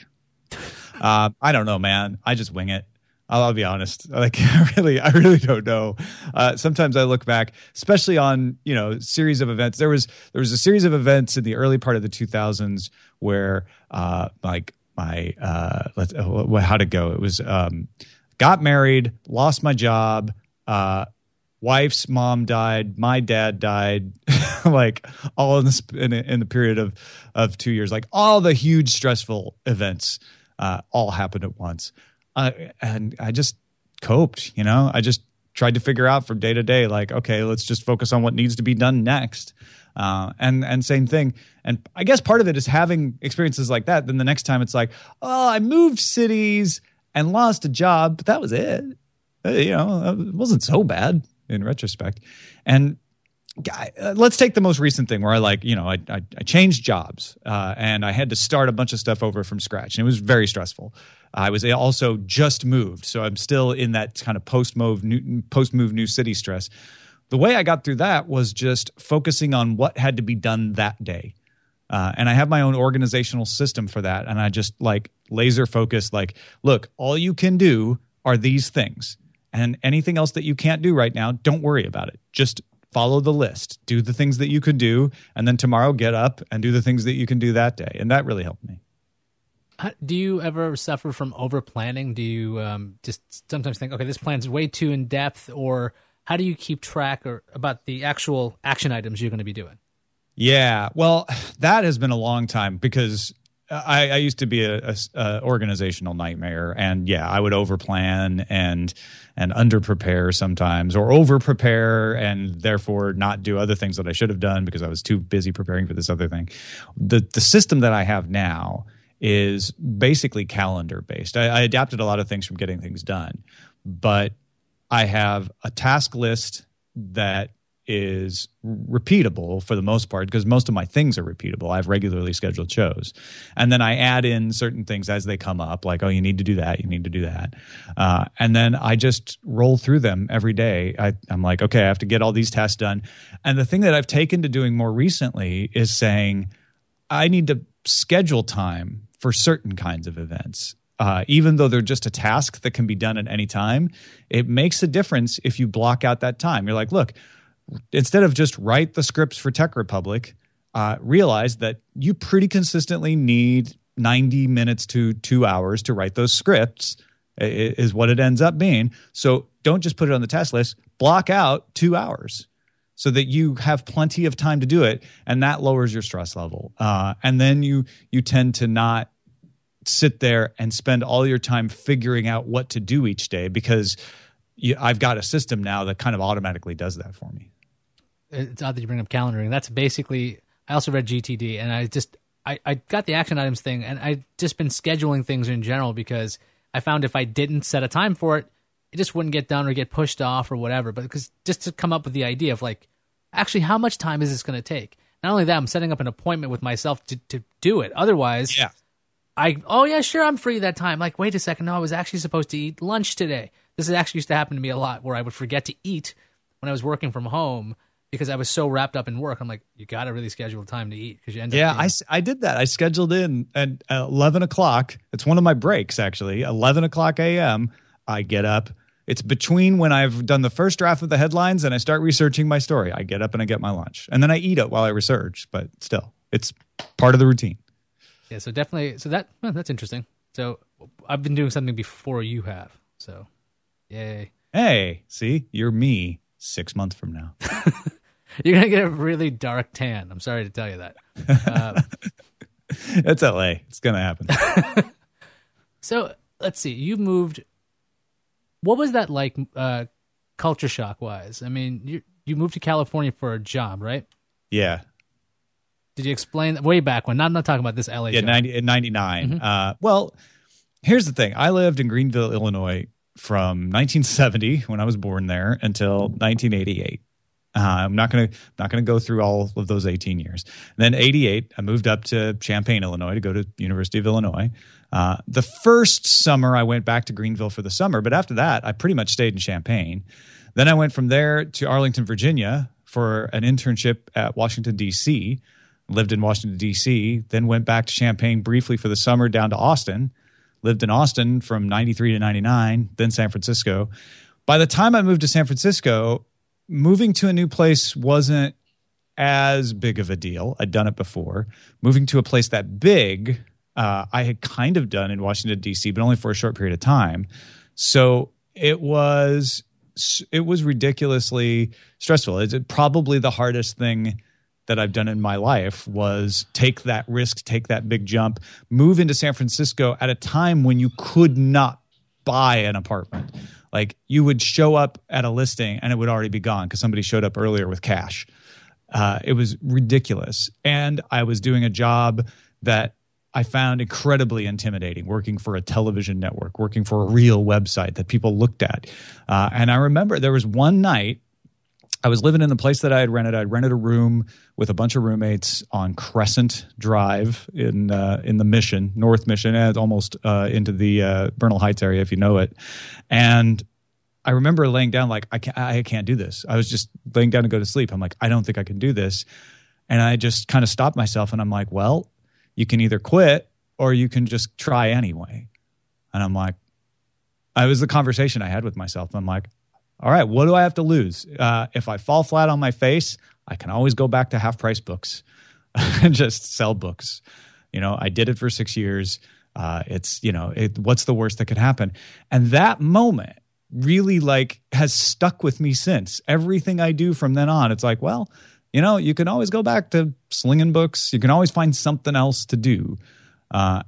Speaker 2: Uh, I don't know, man. I just wing it. I'll, I'll be honest. Like, I really, I really don't know. Uh, sometimes I look back, especially on you know series of events. There was there was a series of events in the early part of the 2000s where uh, like my uh, let's uh, how to go? It was um, got married, lost my job. Uh, wife's mom died my dad died like all in this in, in the period of of two years. Like all the huge stressful events uh, all happened at once. Uh, and i just coped you know? I just tried to figure out from day to day like okay let's just focus on what needs to be done next. Uh, and and same thing. And i guess part of it is having experiences like that. Then the next time it's like oh i moved cities and lost a job but that was it. Uh, you know it wasn't so bad in retrospect and uh, let's take the most recent thing where I like, you know, I, I, I changed jobs uh, and I had to start a bunch of stuff over from scratch. And it was very stressful. I was also just moved. So I'm still in that kind of post move, new, post move new city stress. The way I got through that was just focusing on what had to be done that day. Uh, and I have my own organizational system for that. And I just like laser focused, like, look, all you can do are these things. And anything else that you can't do right now, don't worry about it. Just follow the list, do the things that you could do, and then tomorrow get up and do the things that you can do that day. And that really helped me.
Speaker 1: Do you ever suffer from over planning? Do you um, just sometimes think, okay, this plan's way too in depth, or how do you keep track or about the actual action items you're going to be doing?
Speaker 2: Yeah, well, that has been a long time because I, I used to be a, a- a organizational nightmare, and yeah, I would overplan and and underprepare sometimes, or overprepare and therefore not do other things that I should have done because I was too busy preparing for this other thing. The the system that I have now is basically calendar based. I, I adapted a lot of things from getting things done, but I have a task list that is repeatable for the most part because most of my things are repeatable. I have regularly scheduled shows. And then I add in certain things as they come up, like, oh, you need to do that, you need to do that. Uh, and then I just roll through them every day. I, I'm like, okay, I have to get all these tasks done. And the thing that I've taken to doing more recently is saying, I need to schedule time for certain kinds of events. Uh, even though they're just a task that can be done at any time, it makes a difference if you block out that time. You're like, look, instead of just write the scripts for Tech Republic, uh, realize that you pretty consistently need 90 minutes to two hours to write those scripts, is what it ends up being. So don't just put it on the task list, block out two hours so that you have plenty of time to do it and that lowers your stress level uh, and then you you tend to not sit there and spend all your time figuring out what to do each day because you, i've got a system now that kind of automatically does that for me
Speaker 1: It's odd that you bring up calendaring. That's basically. I also read GTD, and I just I, I got the action items thing, and I just been scheduling things in general because I found if I didn't set a time for it, it just wouldn't get done or get pushed off or whatever. But because just to come up with the idea of like, actually, how much time is this going to take? Not only that, I'm setting up an appointment with myself to to do it. Otherwise,
Speaker 2: Yeah.
Speaker 1: I oh yeah, sure, I'm free that time. Like, wait a second, no, I was actually supposed to eat lunch today. This is actually used to happen to me a lot, where I would forget to eat when I was working from home because I was so wrapped up in work. I'm like, you got to really schedule time to eat because you end up
Speaker 2: Yeah, I, I, did that. I scheduled in at uh, 11 o'clock. It's one of my breaks, actually. 11 o'clock a.m. I get up. It's between when I've done the first draft of the headlines and I start researching my story. I get up and I get my lunch. And then I eat it while I research, but still, it's part of the routine.
Speaker 1: yeah, so definitely, so that well, that's interesting. So I've been doing something before you have. So, yay.
Speaker 2: Hey, see, you're me six months from now.
Speaker 1: You're gonna get a really dark tan. I'm sorry to tell you that. Uh,
Speaker 2: it's LA. It's going to happen.
Speaker 1: so let's see. You moved. What was that like, uh, culture shock wise? I mean, you you moved to California for a job, right?
Speaker 2: yeah.
Speaker 1: Did you explain way back when? Not, I'm not talking about this LA.
Speaker 2: Yeah,
Speaker 1: job.
Speaker 2: 90, in 99. Uh, well, here's the thing. I lived in Greenville, Illinois from 1970 when I was born there until 1988. Uh, I'm not going to not to go through all of those 18 years. And then 88, I moved up to Champaign, Illinois, to go to University of Illinois. Uh, the first summer, I went back to Greenville for the summer, but after that, I pretty much stayed in Champaign. Then I went from there to Arlington, Virginia, for an internship at Washington D.C. Lived in Washington D.C. Then went back to Champaign briefly for the summer, down to Austin. Lived in Austin from 93 to 99, then San Francisco. By the time I moved to San Francisco, moving to a new place wasn't as big of a deal. I'd done it before. Moving to a place that big, uh, I had kind of done in Washington D.C., but only for a short period of time. So it was it was ridiculously stressful. It's probably the hardest thing that I've done in my life was take that risk, take that big jump, move into San Francisco at a time when you could not buy an apartment. Like you would show up at a listing and it would already be gone because somebody showed up earlier with cash. Uh, it was ridiculous. And I was doing a job that I found incredibly intimidating working for a television network, working for a real website that people looked at. Uh, and I remember there was one night I was living in the place that I had rented. I'd rented a room with a bunch of roommates on Crescent Drive in uh, in the Mission, North Mission, almost uh, into the uh, Bernal Heights area, if you know it. And I remember laying down like I can't, I can't do this. I was just laying down to go to sleep. I'm like, I don't think I can do this. And I just kind of stopped myself and I'm like, well, you can either quit or you can just try anyway. And I'm like, I was the conversation I had with myself. I'm like, all right, what do I have to lose? Uh, if I fall flat on my face, I can always go back to half price books and just sell books. You know, I did it for six years. Uh, it's, you know, it, what's the worst that could happen? And that moment really like has stuck with me since. Everything I do from then on, it's like, well, you know, you can always go back to slinging books. You can always find something else to do. Uh,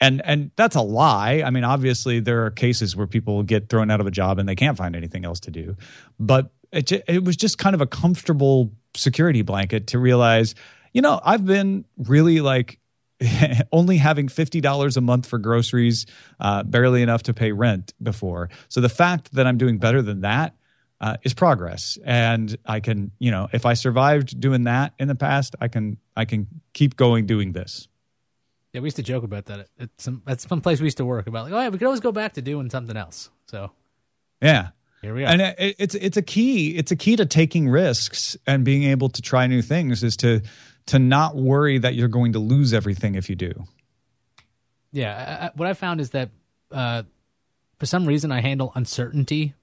Speaker 2: and and that's a lie. I mean, obviously there are cases where people get thrown out of a job and they can't find anything else to do. But it it was just kind of a comfortable security blanket to realize, you know, I've been really like only having $50 a month for groceries, uh, barely enough to pay rent before. So the fact that I'm doing better than that uh, is progress. And I can, you know, if I survived doing that in the past, I can, I can keep going doing this.
Speaker 1: Yeah, we used to joke about that. At some at some place we used to work about like, oh yeah, we could always go back to doing something else. So
Speaker 2: Yeah.
Speaker 1: here we are.
Speaker 2: And it, it's it's a key. It's a key to taking risks and being able to try new things is to to not worry that you're going to lose everything if you do.
Speaker 1: yeah, I, I, what I found is that uh, for some reason I handle uncertainty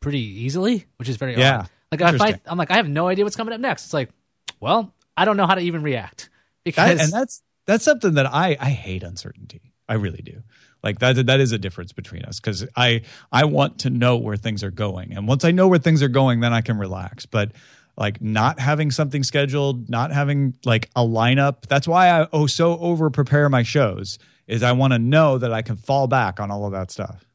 Speaker 1: pretty easily, which is very
Speaker 2: Yeah,
Speaker 1: odd. Like if I, I'm like I have no idea what's coming up next. It's like, well, I don't know how to even react because
Speaker 2: and that's that's something that I I hate uncertainty. I really do. Like that that is a difference between us because I I want to know where things are going, and once I know where things are going, then I can relax. But like not having something scheduled, not having like a lineup. That's why I oh so over prepare my shows. Is I want to know that I can fall back on all of that stuff.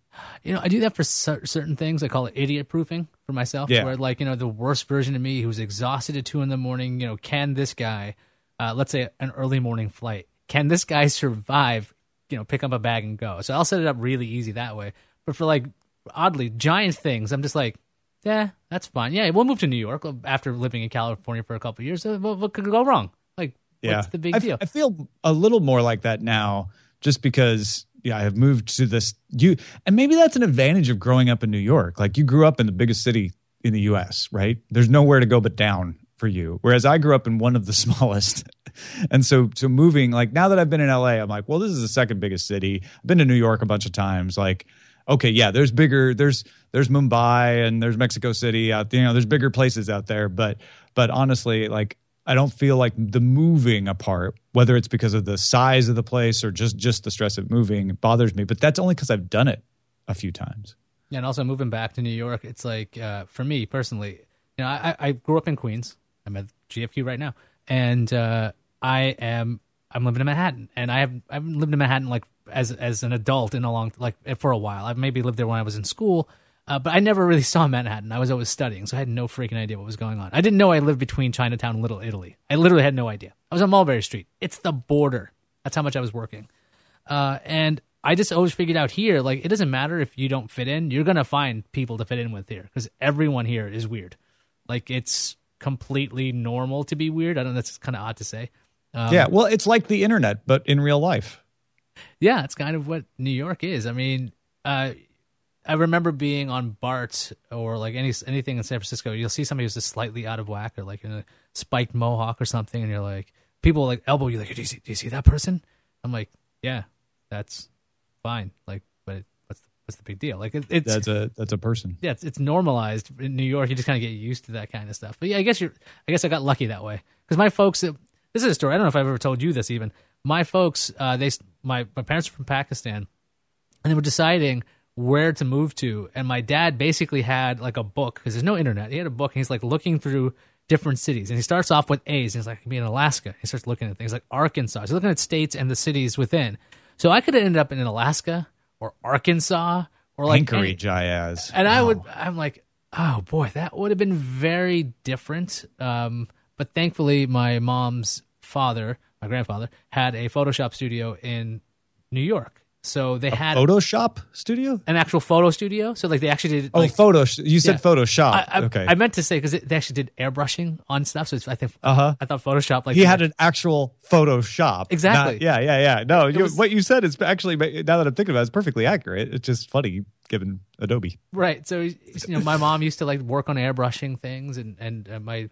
Speaker 1: you know I do that for cer- certain things. I call it idiot proofing for myself.
Speaker 2: Yeah.
Speaker 1: Where like you know the worst version of me who's exhausted at two in the morning. You know, can this guy, uh, let's say an early morning flight, can this guy survive? You know, pick up a bag and go. So I'll set it up really easy that way. But for like oddly giant things. I'm just like, yeah, that's fine. Yeah, we'll move to New York after living in California for a couple years. Uh, what, what could go wrong? Like,
Speaker 2: Yeah.
Speaker 1: what's the big
Speaker 2: I,
Speaker 1: deal?
Speaker 2: I feel a little more like that now just because yeah, I have moved to this you and maybe that's an advantage of growing up in New York. Like you grew up in the biggest city in the US, right? There's nowhere to go but down for you. Whereas I grew up in one of the smallest. And so so moving like now that I've been in LA, I'm like, well, this is the second biggest city. I've been to New York a bunch of times. Like, okay, yeah, there's bigger there's there's Mumbai and there's Mexico City out there, you know, there's bigger places out there, but but honestly, like I don't feel like the moving apart, whether it's because of the size of the place or just just the stress of moving, bothers me. But that's only because I've done it a few times.
Speaker 1: Yeah, and also moving back to New York, it's like uh, for me personally, you know, I, I grew up in Queens. I'm at GFQ right now, and uh, I am I'm living in Manhattan, and I have I've lived in Manhattan like as as an adult in a long like for a while. I've maybe lived there when I was in school, uh, but I never really saw Manhattan. I was always studying, so I had no freaking idea what was going on. I didn't know I lived between Chinatown and Little Italy. I literally had no idea. I was on Mulberry Street. It's the border. That's how much I was working. Uh, and I just always figured out here, like, it doesn't matter if you don't fit in, you're to find people to fit in with here because everyone here is weird. Like, it's completely normal to be weird. I don't know, that's kind of odd to say. Um,
Speaker 2: yeah, well, it's like the internet, but in real life.
Speaker 1: Yeah, it's kind of what New York is. I mean, uh, I remember being on BART or like any anything in San Francisco. You'll see somebody who's just slightly out of whack or like in a spiked mohawk or something, and you're like, people like elbow you, like, do you see, do you see that person? I'm like, yeah, that's fine. Like, what's the, big deal? Like, it, it's
Speaker 2: That's a that's a person.
Speaker 1: yeah, it's, it's normalized in New York. You just kind of get used to that kind of stuff. But yeah, I guess you're. I guess I got lucky that way because my folks. This is a story. I don't know if I've ever told you this. Even my folks, uh, they my my parents are from Pakistan, and they were deciding where to move to. And my dad basically had like a book because there's no internet. He had a book, and he's like looking through different cities. And he starts off with A's. And he's like, "Be in Alaska." He starts looking at things like Arkansas. He's looking at states and the cities within. So I could have ended up in Alaska or Arkansas or like
Speaker 2: Anchorage, Jayaz.
Speaker 1: and I would, I'm like, oh boy, that would have been very different. Um, but thankfully, my mom's father, my grandfather, had a Photoshop studio in New York. So they had
Speaker 2: Photoshop studio.
Speaker 1: an actual photo studio. So like they actually did.
Speaker 2: Oh,
Speaker 1: Like,
Speaker 2: photo. You said
Speaker 1: Yeah.
Speaker 2: Photoshop.
Speaker 1: I, I,
Speaker 2: okay.
Speaker 1: I meant to say because they actually did airbrushing on stuff. So it's, I think
Speaker 2: Uh-huh.
Speaker 1: I thought Photoshop like
Speaker 2: he had an actual Photoshop.
Speaker 1: Exactly.
Speaker 2: Not- yeah, yeah, yeah. No, you,
Speaker 1: was-
Speaker 2: what you said is actually now that I'm thinking about it, it's perfectly accurate. It's just funny given Adobe.
Speaker 1: Right. So you know, my mom used to like work on airbrushing things, and and uh, my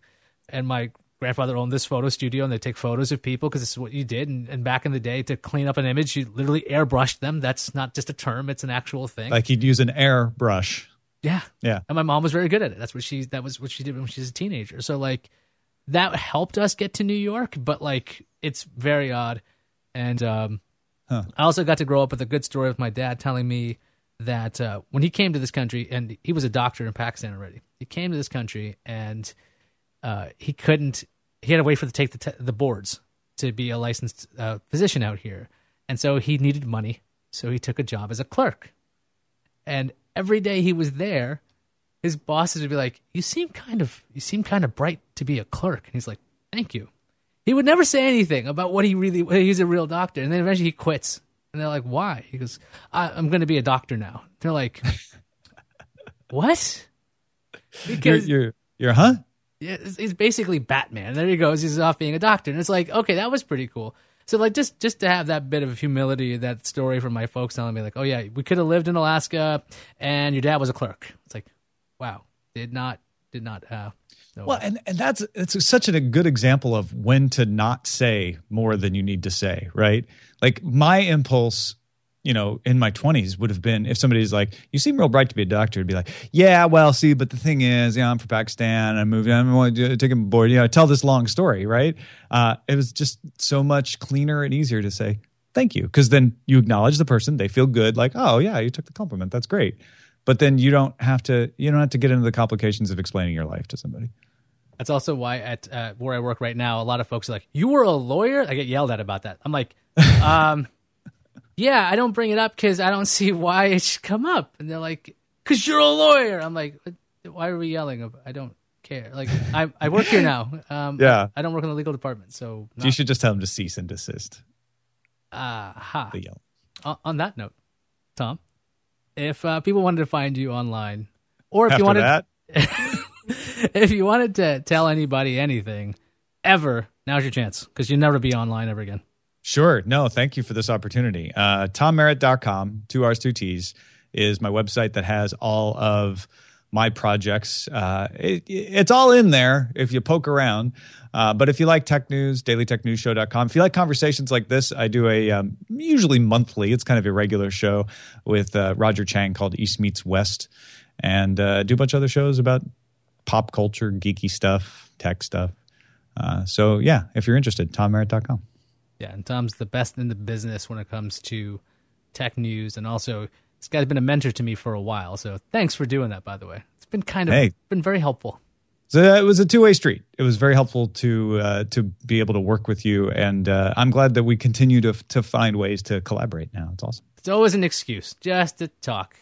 Speaker 1: and my grandfather owned this photo studio, and they take photos of people because this is what you did. And, and back in the day, to clean up an image, you literally airbrushed them. That's not just a term; it's an actual thing.
Speaker 2: Like he'd use an airbrush.
Speaker 1: yeah,
Speaker 2: Yeah.
Speaker 1: And my mom was very good at it. That's what she that was what she did when she was a teenager. So like that helped us get to New York, but like it's very odd. And um,
Speaker 2: Huh.
Speaker 1: I also got to grow up with a good story of my dad telling me that uh, when he came to this country, and he was a doctor in Pakistan already, he came to this country and uh, he couldn't. He had to wait for the take the te- the boards to be a licensed uh, physician out here, and so he needed money. So he took a job as a clerk, and every day he was there, his bosses would be like, "You seem kind of you seem kind of bright to be a clerk," and he's like, "Thank you." He would never say anything about what he really. He's a real doctor, and then eventually he quits, and they're like, "Why?" He goes, I, "I'm going to be a doctor now." They're like, "What?"
Speaker 2: You're,
Speaker 1: Because
Speaker 2: you're, you're, huh?
Speaker 1: Yeah, he's basically Batman. There he goes. He's off being a doctor, and it's like, okay, that was pretty cool. So like, just just to have that bit of humility, that story from my folks telling me like, oh yeah, we could have lived in Alaska, and your dad was a clerk. It's like, wow, did not did not. Uh, know
Speaker 2: Well, and, and that's it's such a good example of when to not say more than you need to say, right? Like my impulse, you know, in my 20s would have been if somebody's like, "You seem real bright to be a doctor," to be like, "Yeah, well, see, but the thing is, you know, I'm from Pakistan. I moved. I want to take a board. You know, tell this long story, right?" Uh, it was just so much cleaner and easier to say thank you because then you acknowledge the person. They feel good, like, "Oh yeah, you took the compliment. That's great." But then you don't have to. You don't have to get into the complications of explaining your life to somebody.
Speaker 1: That's also why at uh, where I work right now, a lot of folks are like, "You were a lawyer." I get yelled at about that. I'm like, um, "Yeah, I don't bring it up because I don't see why it should come up." And they're like, "Cause you're a lawyer." I'm like, "Why are we yelling?" I don't care. Like, I I work here now. Um,
Speaker 2: Yeah.
Speaker 1: I don't work in the legal department, so
Speaker 2: You should just tell them to cease and desist.
Speaker 1: uh, ha.
Speaker 2: The yell.
Speaker 1: On, on that note, Tom, if uh, people wanted to find you online, or if
Speaker 2: After
Speaker 1: you wanted,
Speaker 2: that,
Speaker 1: if you wanted to tell anybody anything ever, now's your chance because you'll never be online ever again.
Speaker 2: Sure. No, thank you for this opportunity. Uh, TomMerritt.com, two R's, two T's, is my website that has all of my projects. Uh, it, it's all in there if you poke around. Uh, but if you like tech news, dailytechnewsshow.com. If you like conversations like this, I do a um, usually monthly, it's kind of a regular show with uh, Roger Chang called East Meets West. And uh, do a bunch of other shows about pop culture, geeky stuff, tech stuff. Uh, so, yeah, if you're interested, TomMerritt.com.
Speaker 1: Yeah, and Tom's the best in the business when it comes to tech news, and also this guy's been a mentor to me for a while. So thanks for doing that, by the way. It's been kind of
Speaker 2: Hey.
Speaker 1: been very helpful.
Speaker 2: So it was a two way street. It was very helpful to uh, to be able to work with you, and uh, I'm glad that we continue to to find ways to collaborate. Now it's awesome.
Speaker 1: It's always an excuse just to talk.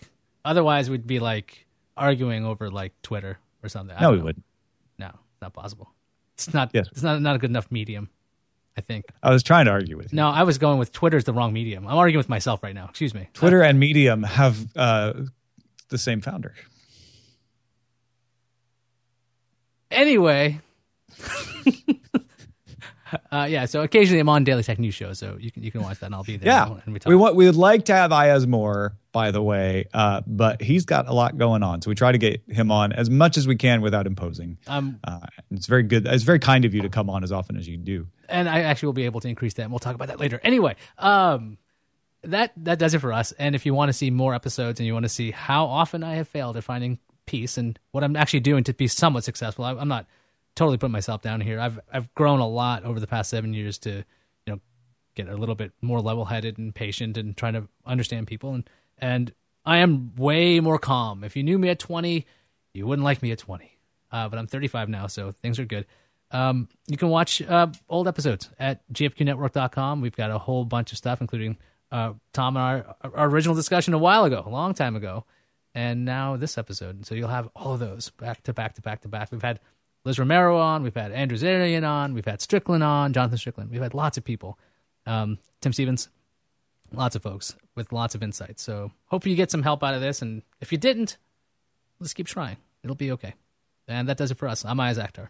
Speaker 1: Otherwise, we'd be like arguing over like Twitter or something. I
Speaker 2: No, we
Speaker 1: know.
Speaker 2: wouldn't.
Speaker 1: No, it's not possible. It's not.
Speaker 2: Yes.
Speaker 1: It's not not a good enough medium. I think.
Speaker 2: I was trying to argue with you.
Speaker 1: No, I was going with Twitter's the wrong medium. I'm arguing with myself right now. Excuse me.
Speaker 2: Twitter and Medium have uh, the same founder.
Speaker 1: Anyway. uh, yeah, so occasionally I'm on Daily Tech News Show, so you can you can watch that and I'll be there.
Speaker 2: Yeah,
Speaker 1: and we talk.
Speaker 2: we want we would like to have Ayaz more, by the way, uh, but he's got a lot going on, so we try to get him on as much as we can without imposing.
Speaker 1: um,
Speaker 2: Uh, it's very good. It's very kind of you to come on as often as you do.
Speaker 1: and I actually will be able to increase that, and we'll talk about that later. Anyway, um, that that does it for us. And if you want to see more episodes and you want to see how often I have failed at finding peace and what I'm actually doing to be somewhat successful, I, I'm not totally put myself down here. I've I've grown a lot over the past seven years to you know get a little bit more level headed and patient and trying to understand people and and I am way more calm. If you knew me at 20, you wouldn't like me at 20. Uh, but I'm 35 now, so things are good. Um, you can watch uh, old episodes at gfqnetwork.com. We've got a whole bunch of stuff, including uh, Tom and our, our original discussion a while ago, a long time ago, and now this episode. So you'll have all of those back to back to back to back. We've had Liz Romero on, we've had Andrew Zarian on, we've had Strickland on, Jonathan Strickland. We've had lots of people. Um, Tim Stevens, lots of folks with lots of insights. So hope you get some help out of this. And if you didn't, let's keep trying. It'll be okay. And that does it for us. I'm Ayaz Akhtar.